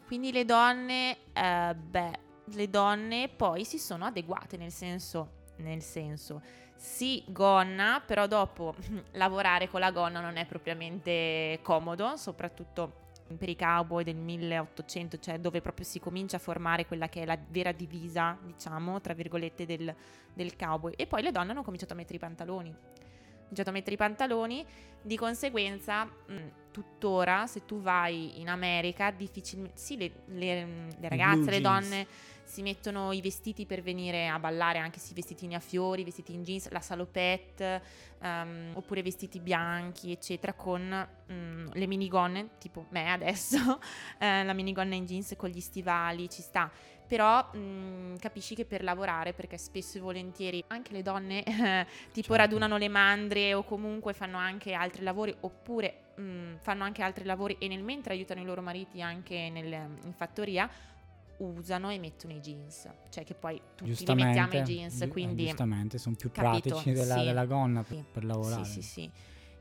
Quindi le donne, eh, beh, le donne poi si sono adeguate, nel senso, nel senso, sì, gonna, però dopo [laughs] lavorare con la gonna non è propriamente comodo, soprattutto per i cowboy del 1800, cioè dove proprio si comincia a formare quella che è la vera divisa, diciamo, tra virgolette, del, del cowboy. E poi le donne hanno cominciato a mettere i pantaloni. Hanno cominciato a mettere i pantaloni, di conseguenza, mh, tuttora, se tu vai in America, difficilmente... Sì, le, le- le ragazze, le
jeans.
donne si mettono i vestiti per venire a ballare, anche se i vestitini a fiori, vestiti in jeans, la salopette, ehm, oppure vestiti bianchi, eccetera, con mm, le minigonne, tipo me adesso, [laughs] eh, la minigonna in jeans con gli stivali, ci sta. Però mm, capisci che per lavorare, perché spesso e volentieri anche le donne eh, [laughs] tipo
Certo.
radunano le mandrie o comunque fanno anche altri lavori, oppure mm, fanno anche altri lavori e nel mentre aiutano i loro mariti anche nel- in fattoria, usano e mettono i jeans. Cioè che poi tutti li mettiamo i jeans,
gi- eh,
quindi...
giustamente sono più
capito,
pratici della,
sì.
della gonna per,
Sì.
per lavorare.
Sì, sì, sì.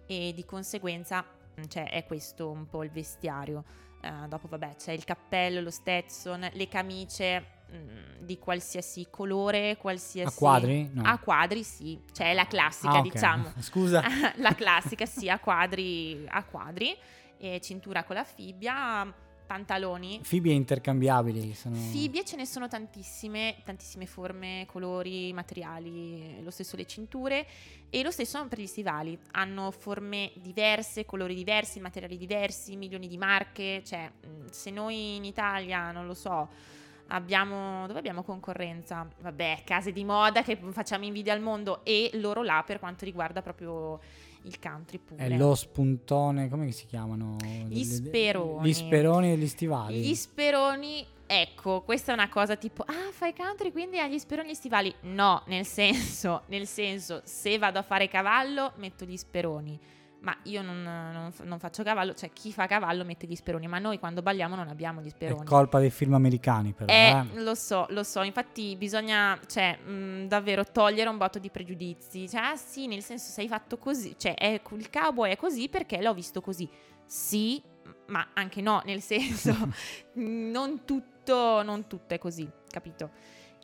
E di conseguenza mh, cioè, è questo un po' il vestiario. Eh, dopo, vabbè, c'è il cappello, lo Stetson, le camicie mh, di qualsiasi colore, qualsiasi...
A quadri? No.
A quadri, sì. Cioè, la classica,
Ah, ok.
diciamo. [laughs]
Scusa. [laughs]
la classica, sì, a quadri, a quadri. E cintura con la fibbia, pantaloni.
Fibbie intercambiabili. Sono...
Fibbie ce ne sono tantissime, tantissime forme, colori, materiali, lo stesso le cinture e lo stesso per gli stivali. Hanno forme diverse, colori diversi, materiali diversi, milioni di marche, cioè mh, se noi in Italia, non lo so, abbiamo dove abbiamo concorrenza? Vabbè, case di moda che facciamo invidia al mondo e loro là per quanto riguarda proprio il country pure.
È lo spuntone, come si chiamano?
Gli speroni.
Gli speroni degli stivali.
Gli speroni, ecco, questa è una cosa tipo, ah, fai country quindi hai gli speroni e gli stivali. No, nel senso, nel senso, se vado a fare cavallo, metto gli speroni. Ma io non, non non faccio cavallo, cioè chi fa cavallo mette gli speroni, ma noi quando balliamo non abbiamo gli
È
speroni.
colpa dei film americani, però.
Eh,
eh.
lo so, lo so, infatti bisogna, cioè, mh, davvero togliere un botto di pregiudizi. Cioè, ah sì, nel senso sei fatto così, cioè, è- il cowboy è così perché l'ho visto così. Sì, ma anche no, nel senso, [laughs] [laughs] non tutto, non tutto è così, capito?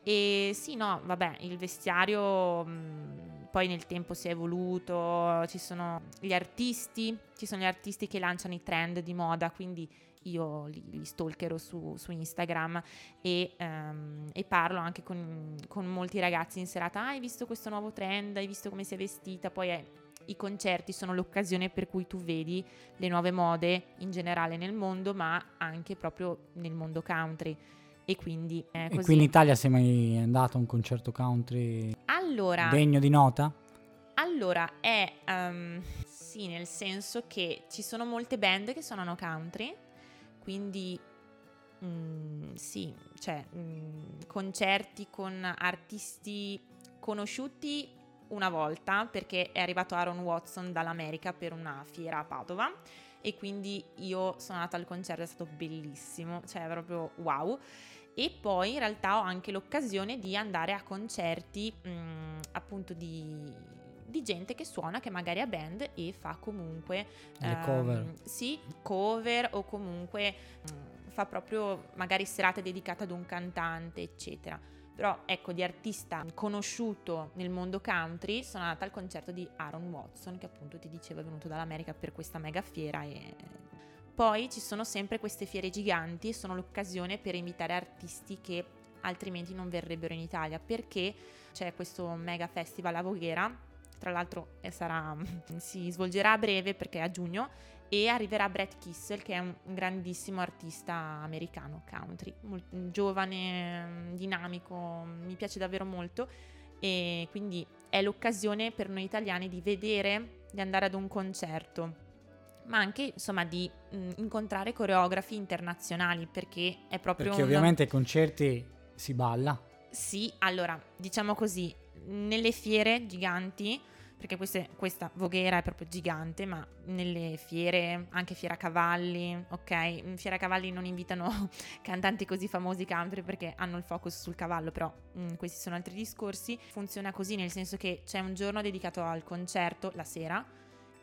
E sì, no, vabbè, il vestiario mh, poi nel tempo si è evoluto, ci sono gli artisti, ci sono gli artisti che lanciano i trend di moda, quindi io li, li stalkerò su, su Instagram e, ehm, e parlo anche con, con molti ragazzi in serata, ah, hai visto questo nuovo trend, hai visto come si è vestita, poi è- i concerti sono l'occasione per cui tu vedi le nuove mode in generale nel mondo, ma anche proprio nel mondo country. E quindi è
E
così.
qui in Italia sei mai andato a un concerto country
allora,
degno di nota?
allora è ehm, sì, nel senso che ci sono molte band che suonano country, quindi mm, sì, cioè mm, concerti con artisti conosciuti una volta perché è arrivato Aaron Watson dall'America per una fiera a Padova e quindi io sono andata al concerto, è stato bellissimo, cioè proprio wow. E poi in realtà ho anche l'occasione di andare a concerti mh, appunto di, di gente che suona, che magari ha band e fa comunque
Le
ehm,
cover.
Sì, cover o comunque mh, fa proprio magari serate dedicate ad un cantante, eccetera. Però ecco, di artista conosciuto nel mondo country sono andata al concerto di Aaron Watson, che appunto ti dicevo è venuto dall'America per questa mega fiera e poi ci sono sempre queste fiere giganti e sono l'occasione per invitare artisti che altrimenti non verrebbero in Italia. Perché c'è questo mega festival a Voghera, tra l'altro eh, sarà, [laughs] si svolgerà a breve perché è a giugno e arriverà Brett Kissel che è un grandissimo artista americano country, giovane, dinamico, mi piace davvero molto e quindi è l'occasione per noi italiani di vedere, di andare ad un concerto ma anche insomma di mh, incontrare coreografi internazionali perché è proprio
Perché
un-
ovviamente ai concerti si balla.
sì, allora, diciamo così, nelle fiere giganti, perché queste- questa Voghera è proprio gigante, ma nelle fiere, anche Fiera Cavalli, ok? In Fiera Cavalli non invitano [laughs] cantanti così famosi country perché hanno il focus sul cavallo, però mm, questi sono altri discorsi. Funziona così, nel senso che c'è un giorno dedicato al concerto, la sera,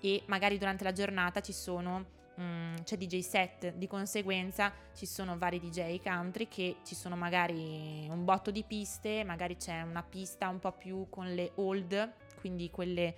e magari durante la giornata ci sono mm, c'è DJ set, di conseguenza ci sono vari DJ country che ci sono magari un botto di piste, magari c'è una pista un po' più con le old, quindi quelle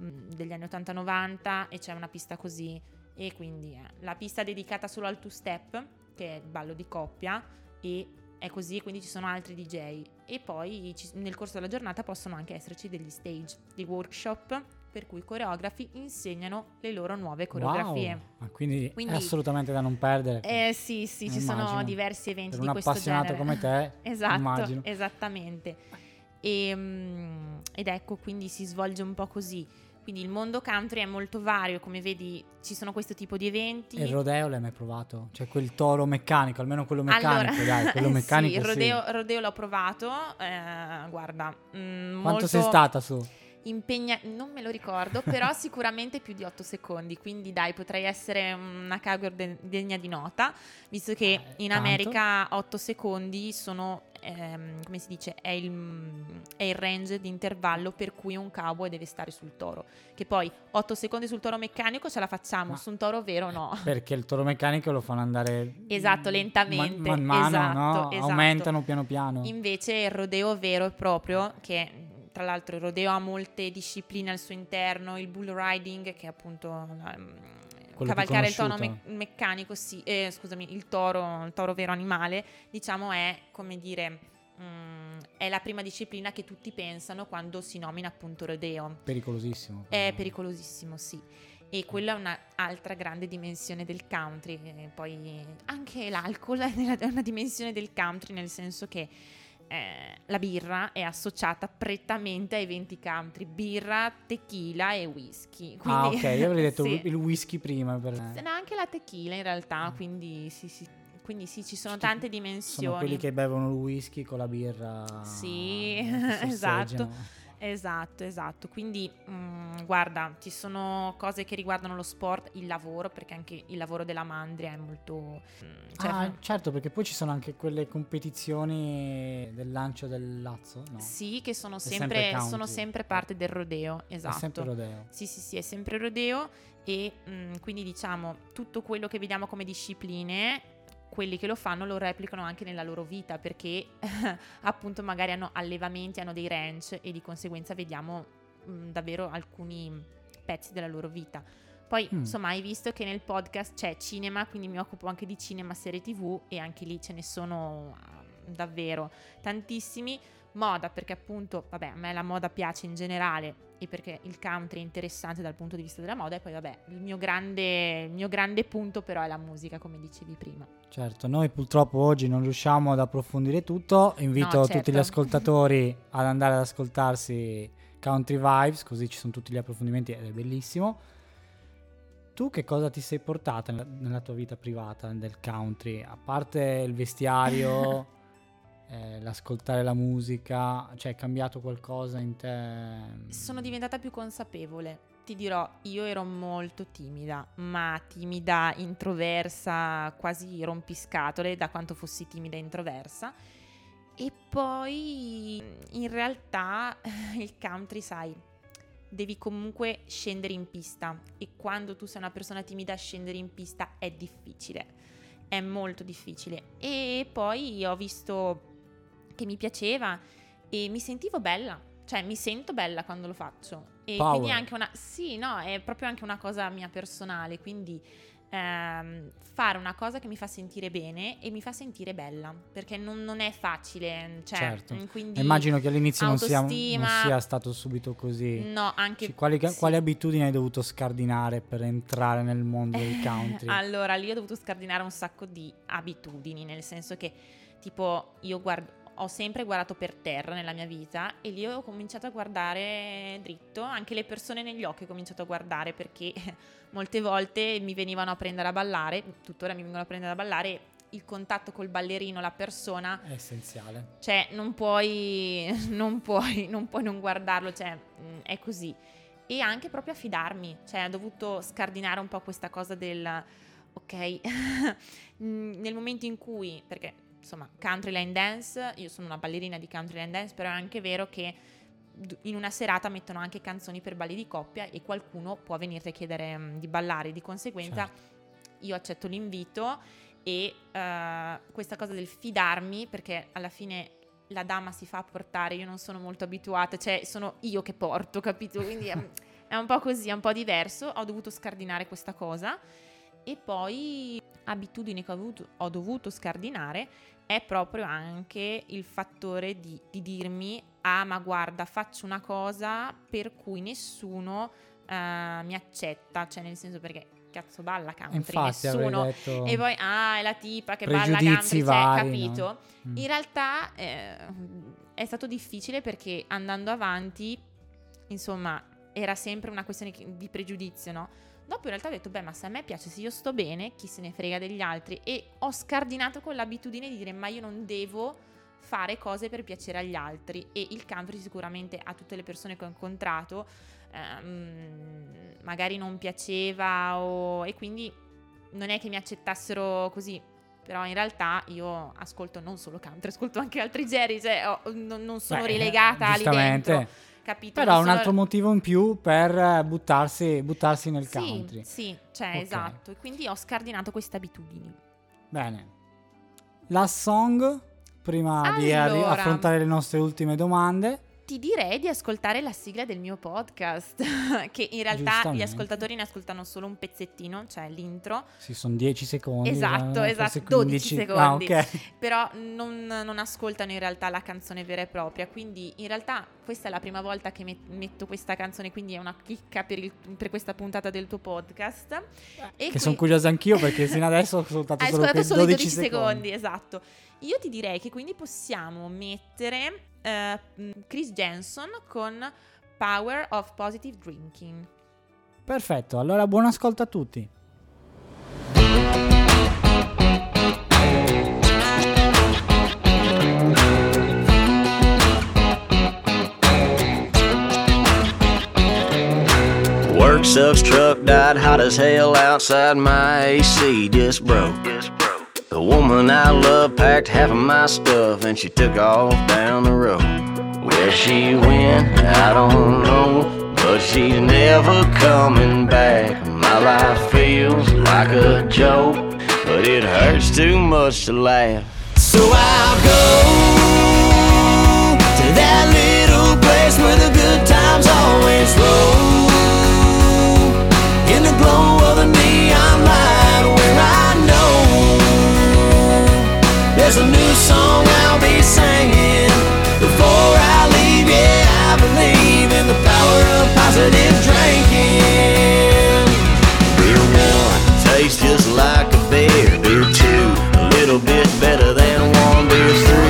mm, degli anni 80-90 e c'è una pista così. E quindi eh, la pista dedicata solo al two step che è il ballo di coppia e è così, quindi ci sono altri DJ e poi ci- nel corso della giornata possono anche esserci degli stage, dei workshop per cui i coreografi insegnano le loro nuove coreografie.
Wow. Ma quindi,
Quindi-
è assolutamente da non perdere.
Eh sì, sì, ci sono diversi eventi
per
di
un
questo
appassionato
genere.
come te, [laughs]
Esatto,
immagino.
esattamente. E, mm, ed ecco, quindi si svolge un po' così. Quindi il mondo country è molto vario, come vedi ci sono questo tipo di eventi.
Il rodeo l'hai mai provato? Cioè quel toro meccanico, almeno quello meccanico,
allora,
dai, quello [laughs] meccanico
sì, il
sì.
rodeo, rodeo l'ho provato, eh, guarda, mm,
Quanto
molto
sei stata su?
Impegna- non me lo ricordo, però [laughs] sicuramente più di 8 secondi, quindi dai, potrei essere una cowgirl de- degna di nota, visto che
Eh,
in
tanto.
America 8 secondi sono, ehm, come si dice, è il, è il range di intervallo per cui un cowboy deve stare sul toro, che poi 8 secondi sul toro meccanico ce la facciamo,
Ma-
su un toro vero no. [laughs]
Perché il toro meccanico lo fanno andare
Esatto, lentamente,
man, man mano,
esatto,
no?
esatto.
Aumentano piano piano.
Invece il rodeo vero e proprio, che tra l'altro il rodeo ha molte discipline al suo interno, il bull riding, che è appunto mm,
Quello
cavalcare il tono me- meccanico, sì, eh, scusami, il toro, il toro vero animale, diciamo è come dire, mm, è la prima disciplina che tutti pensano quando si nomina appunto rodeo.
Pericolosissimo.
È pericolosissimo, sì. E quella è un'altra grande dimensione del country. e Poi anche l'alcol è una dimensione del country, nel senso che eh, la birra è associata prettamente a eventi country. Birra, tequila e whisky.
Ah,
Quindi,
ok, io avrei detto [laughs]
sì.
il whisky prima. Per...
Se no, anche la tequila in realtà,
Mm.
quindi sì, sì. Quindi sì, ci sono tante dimensioni.
Sono quelli che bevono il whisky con la birra.
Sì, [laughs] esatto. Esatto, esatto. Quindi, mm, guarda, ci sono cose che riguardano lo sport, il lavoro, perché anche il lavoro della mandria è molto... mm, cioè,
ah, certo, perché poi ci sono anche quelle competizioni del lancio del lazzo, no?
Sì, che sono
sempre
sempre, sono sempre parte del rodeo,
È
esatto.
sempre rodeo.
Sì, sì, sì, è sempre rodeo e mm, quindi diciamo tutto quello che vediamo come discipline, quelli che lo fanno lo replicano anche nella loro vita perché [laughs] appunto magari hanno allevamenti, hanno dei ranch e di conseguenza vediamo mm, davvero alcuni pezzi della loro vita. Poi,
Mm.
insomma, hai visto che nel podcast c'è cinema, quindi mi occupo anche di cinema, serie TV e anche lì ce ne sono ah, davvero tantissimi. Moda, perché appunto, vabbè, a me la moda piace in generale e perché il country è interessante dal punto di vista della moda e poi vabbè, il mio grande, il mio grande punto però è la musica, come dicevi prima.
Certo, noi purtroppo oggi non riusciamo ad approfondire tutto. Invito
No,
tutti
certo.
gli ascoltatori [laughs] ad andare ad ascoltarsi Country Vibes, così ci sono tutti gli approfondimenti ed è bellissimo. Tu che cosa ti sei portata nella, nella tua vita privata del country? A parte il vestiario, [laughs] eh, l'ascoltare la musica, cioè è cambiato qualcosa in te?
Sono diventata più consapevole. Ti dirò, io ero molto timida, ma timida, introversa, quasi rompiscatole da quanto fossi timida e introversa. E poi in realtà [laughs] il country, sai, devi comunque scendere in pista e quando tu sei una persona timida scendere in pista è difficile, è molto difficile. E poi ho visto che mi piaceva e mi sentivo bella, cioè mi sento bella quando lo faccio. E
Power.
quindi è anche una sì, no, è proprio anche una cosa mia personale, quindi ehm, fare una cosa che mi fa sentire bene e mi fa sentire bella, perché non, non è facile, cioè,
Certo.
mm, quindi
Immagino che all'inizio non sia, non sia stato subito così.
No, anche
Ci- quali,
sì.
quali abitudini hai dovuto scardinare per entrare nel mondo del country? [laughs]
Allora, lì ho dovuto scardinare un sacco di abitudini, nel senso che, tipo, io guardo, ho sempre guardato per terra nella mia vita e lì ho cominciato a guardare dritto, anche le persone negli occhi ho cominciato a guardare perché [laughs] molte volte mi venivano a prendere a ballare, tuttora mi vengono a prendere a ballare, il contatto col ballerino, la persona,
È essenziale.
cioè non puoi [laughs] non, puoi, non puoi non guardarlo, cioè mh, è così. E anche proprio a fidarmi, cioè ho dovuto scardinare un po' questa cosa del ok, [laughs] mh, nel momento in cui, perché insomma country line dance, io sono una ballerina di country line dance, però è anche vero che in una serata mettono anche canzoni per balli di coppia e qualcuno può venirti a chiedere mh, di ballare, di conseguenza io accetto l'invito e eh, questa cosa del fidarmi, perché alla fine la dama si fa portare, io non sono molto abituata, cioè sono io che porto, capito? Quindi è, [laughs] è un po' così, è un po' diverso, ho dovuto scardinare questa cosa e poi abitudini che ho, avuto- ho dovuto scardinare è proprio anche il fattore di, di dirmi ah ma guarda faccio una cosa per cui nessuno eh, mi accetta, cioè nel senso perché cazzo balla country,
Infatti
nessuno e poi, ah, è la tipa che balla country, cioè,
vari,
capito?
no? Mm.
In realtà eh, è stato difficile perché andando avanti, insomma, era sempre una questione di pregiudizio, no? Dopo in realtà ho detto, beh, ma se a me piace, se io sto bene, chi se ne frega degli altri? E ho scardinato con l'abitudine di dire, ma io non devo fare cose per piacere agli altri. E il country sicuramente a tutte le persone che ho incontrato ehm, magari non piaceva o- e quindi non è che mi accettassero così. Però in realtà io ascolto non solo country, ascolto anche altri generi, cioè ho- non, non sono
Beh,
relegata lì dentro, capito?
Però
Non
un altro motivo in più per buttarsi, buttarsi nel
sì,
country.
Sì, cioè
Ok.
esatto, e quindi ho scardinato queste abitudini.
Bene. La song, prima di
Allora.
affrontare le nostre ultime domande.
Ti direi di ascoltare la sigla del mio podcast, [laughs] che in realtà gli ascoltatori ne ascoltano solo un pezzettino, cioè l'intro,
Sì, sono 10 secondi.
Esatto,
eh,
esatto,
forse
12
15.
secondi.
Ah, ok.
però non, non ascoltano in realtà la canzone vera e propria, quindi in realtà questa è la prima volta che met- metto questa canzone, quindi è una chicca per, il- per questa puntata del tuo podcast. E
Che
qui-
sono curioso anch'io perché sino adesso ho ascoltato
Hai
solo
ascoltato solo i
12
12 secondi.
secondi.
esatto. Io ti direi che quindi possiamo mettere eh, Chris Jensen con Power of Positive Drinking.
Perfetto, allora buon ascolto a tutti.
Work sucks, truck died, hot as hell outside my AC just broke. The woman I love packed half of my stuff and she took off down the road. Where she went, I don't know, but she's never coming back. My life feels like a joke, but it hurts too much to laugh. So I'll go to that little place where the good times always roll. In the glow of the there's a new song I'll be singing before I leave. Yeah, I believe in the power of positive drinking. Beer one tastes just like a beer. Beer two, a little bit better than one. Beer three,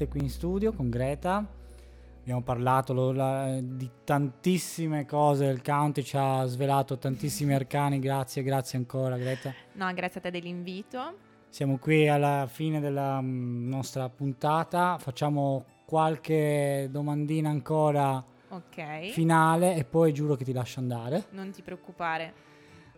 nuovamente qui in studio con Greta. Abbiamo parlato la- di tantissime cose, il country ci ha svelato tantissimi arcani, grazie, grazie ancora Greta.
No, grazie a te dell'invito.
Siamo qui alla fine della mm, nostra puntata, facciamo qualche domandina ancora
Ok.
finale e poi giuro che ti lascio andare.
non ti preoccupare.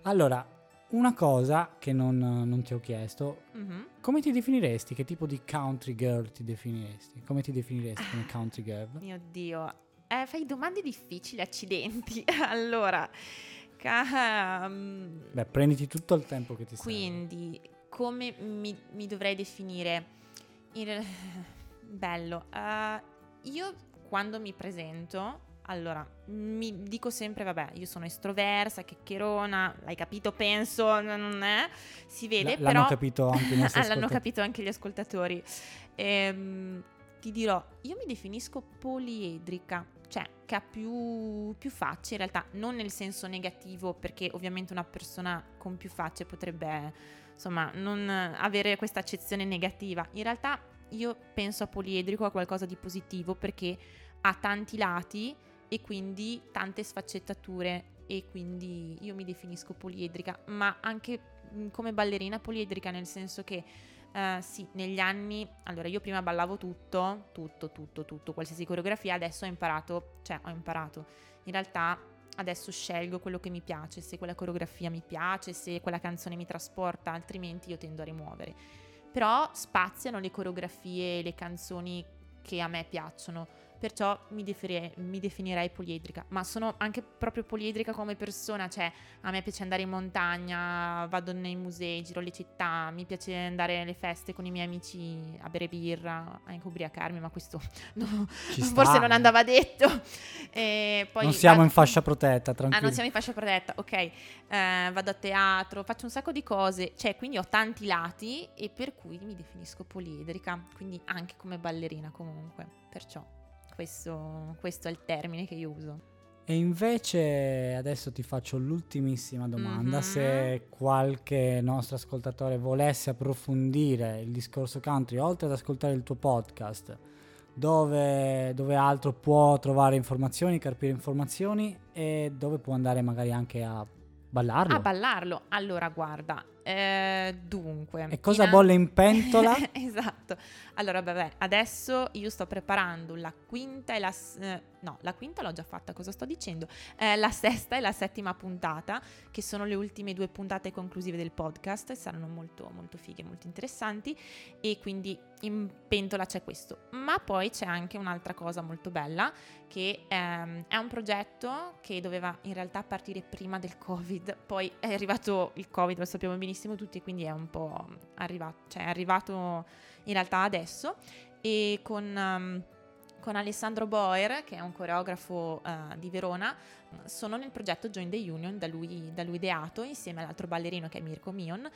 Allora, una cosa che non, non ti ho chiesto,
Mhm.
come ti definiresti? Che tipo di country girl ti definiresti? Come ti definiresti come country girl? [laughs]
Mio Dio. Eh, fai domande difficili, accidenti. [laughs] allora, ca- mm,
Beh, prenditi tutto il tempo che ti serve.
quindi, come mi, mi dovrei definire? In [laughs] bello. eh, io quando mi presento, allora, mi dico sempre, vabbè, io sono estroversa, chiacchierona, l'hai capito, penso, non è, si vede,
L-
però...
l'hanno capito anche [laughs]
l'hanno capito anche gli ascoltatori. Ehm, ti dirò, io mi definisco poliedrica, cioè che ha più, più facce in realtà, non nel senso negativo, perché ovviamente una persona con più facce potrebbe, insomma, non avere questa accezione negativa. In realtà io penso a poliedrico a qualcosa di positivo perché ha tanti lati e quindi tante sfaccettature e quindi io mi definisco poliedrica, ma anche mh, come ballerina poliedrica nel senso che eh, sì, negli anni, allora io prima ballavo tutto, tutto, tutto, tutto, qualsiasi coreografia, adesso ho imparato, cioè ho imparato, in realtà adesso scelgo quello che mi piace, se quella coreografia mi piace, se quella canzone mi trasporta, altrimenti io tendo a rimuovere. Però spaziano le coreografie le canzoni che a me piacciono. Perciò mi, defire- mi definirei poliedrica, ma sono anche proprio poliedrica come persona, cioè a me piace andare in montagna, vado nei musei, giro le città, mi piace andare alle feste con i miei amici a bere birra, anche ubriacarmi, ma questo [laughs] no, forse non andava detto. E poi
non siamo
vado-
in fascia protetta,
Ah,
tranquillo.
non siamo in fascia protetta, ok. Eh, vado a teatro, faccio un sacco di cose, cioè quindi ho tanti lati e per cui mi definisco poliedrica, quindi anche come ballerina comunque. Perciò questo, questo è il termine che io uso.
E invece adesso ti faccio l'ultimissima domanda.
Mhm.
Se qualche nostro ascoltatore volesse approfondire il discorso country, oltre ad ascoltare il tuo podcast, dove, dove altro può trovare informazioni, carpire informazioni e dove può andare magari anche a ballarlo?
A ballarlo. Allora, guarda, eh, dunque.
e cosa
in-
bolle in pentola? [laughs]
esatto. Allora, vabbè, adesso io sto preparando la quinta e la... eh, no, la quinta l'ho già fatta, cosa sto dicendo? Eh, la sesta e la settima puntata, che sono le ultime due puntate conclusive del podcast, saranno molto, molto fighe, molto interessanti, e quindi in pentola c'è questo. Ma poi c'è anche un'altra cosa molto bella, che ehm, è un progetto che doveva in realtà partire prima del Covid, poi è arrivato il Covid, lo sappiamo benissimo tutti, quindi è un po' arrivato, cioè è arrivato in realtà adesso e con, ehm, con Alessandro Boer, che è un coreografo eh, di Verona, sono nel progetto Join the Union da lui, da lui ideato insieme all'altro ballerino che è Mirko Mion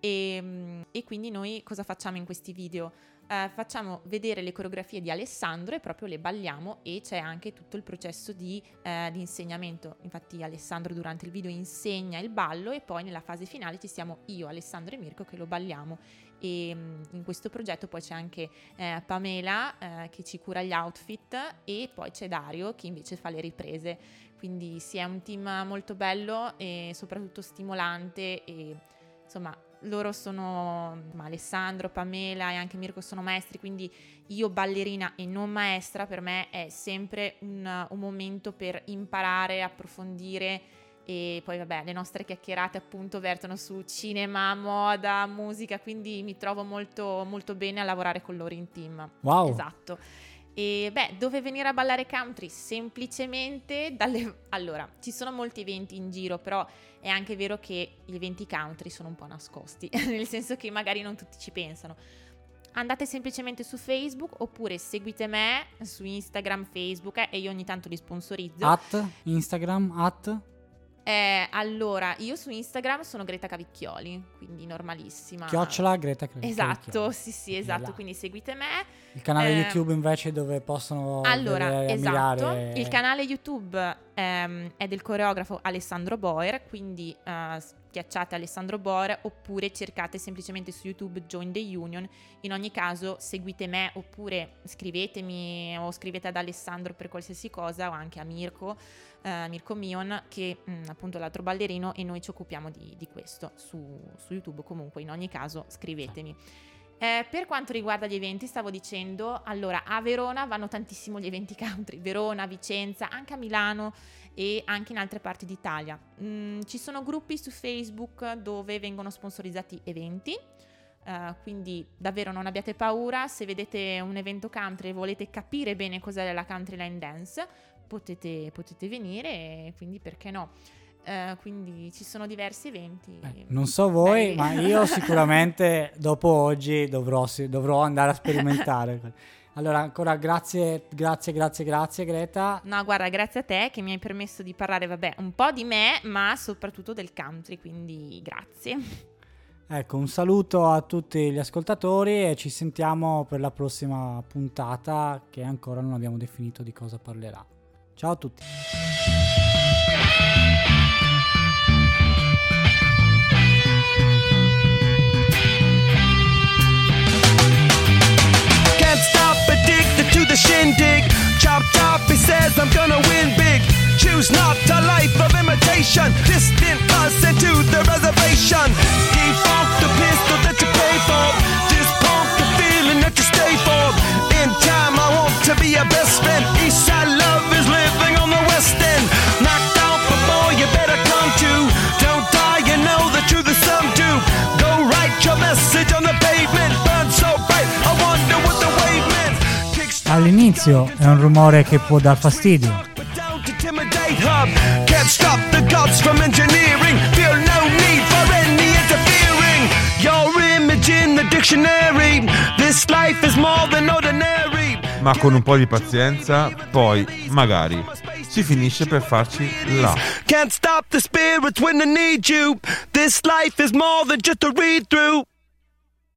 e, e quindi noi cosa facciamo in questi video? eh, facciamo vedere le coreografie di Alessandro e proprio le balliamo e c'è anche tutto il processo di, eh, di insegnamento. Infatti Alessandro durante il video insegna il ballo e poi nella fase finale ci siamo io, Alessandro e Mirko che lo balliamo. E mm, in questo progetto poi c'è anche eh, Pamela eh, che ci cura gli outfit e poi c'è Dario che invece fa le riprese. Quindi sì, è un team molto bello e soprattutto stimolante e insomma loro sono ma Alessandro, Pamela e anche Mirko sono maestri, quindi io ballerina e non maestra per me è sempre un, un momento per imparare, approfondire e poi vabbè le nostre chiacchierate appunto vertono su cinema, moda, musica, quindi mi trovo molto, molto bene a lavorare con loro in team.
Wow.
Esatto. E beh, dove venire a ballare country? Semplicemente dalle... [laughs] Allora, ci sono molti eventi in giro, però è anche vero che gli eventi country sono un po' nascosti, [laughs] nel senso che magari non tutti ci pensano. Andate semplicemente su Facebook oppure seguite me su Instagram, Facebook eh, e io ogni tanto li sponsorizzo.
At Instagram, at
Eh, allora, io su Instagram sono Greta Cavicchioli, quindi normalissima.
chiocciola Greta Cre-
Esatto,
Cavicchioli.
sì, sì, esatto. Quindi seguite me.
Il canale
Eh,
YouTube invece dove possono
Allora, esatto.
ammirare-
Il canale YouTube ehm, è del coreografo Alessandro Boer, quindi eh, schiacciate Alessandro Boer oppure cercate semplicemente su YouTube Join the Union. In ogni caso seguite me oppure scrivetemi o scrivete ad Alessandro per qualsiasi cosa o anche a Mirko, eh, Mirko Mion che mm, appunto l'altro ballerino e noi ci occupiamo di, di questo su, su YouTube comunque. In ogni caso scrivetemi. Eh, per quanto riguarda gli eventi, stavo dicendo, allora a Verona vanno tantissimo gli eventi country, Verona, Vicenza, anche a Milano e anche in altre parti d'Italia. Mm, ci sono gruppi su Facebook dove vengono sponsorizzati eventi, eh, quindi davvero non abbiate paura, se vedete un evento country e volete capire bene cos'è la country line dance, potete, potete venire quindi perché no? Eh, quindi ci sono diversi eventi.
Eh, non so voi,
belli.
ma io [laughs] sicuramente dopo oggi dovrò, dovrò andare a sperimentare. Allora, ancora grazie, grazie, grazie, grazie Greta.
No, guarda, grazie a te che mi hai permesso di parlare, vabbè, un po' di me, ma soprattutto del country, quindi grazie.
Ecco, un saluto a tutti gli ascoltatori e ci sentiamo per la prossima puntata che ancora non abbiamo definito di cosa parlerà. Ciao a tutti.
Can't stop addicted to the shindig. Chop top, he says I'm gonna win big. Choose not a life of imitation. Distant us into the reservation. Defunct the pistol that you pay for. Dispunk the feeling that you stay for. In time, I want to be your best friend. Eastside love is living on the west end. Knocked you better come to. Don't die, you know the truth is some do. Go write your message on the pavement. Burn so bright, I wonder what the wave meant. Kickstart
All'inizio è un rumore che può dar fastidio.
Can't stop the gods from engineering. Feel no need for any interfering. Your image in the dictionary. This life is more than ordinary.
Ma con un po' di pazienza, poi, magari, si finisce per farci là.
Can't stop the spirits when they need you. This life is more than just a read through.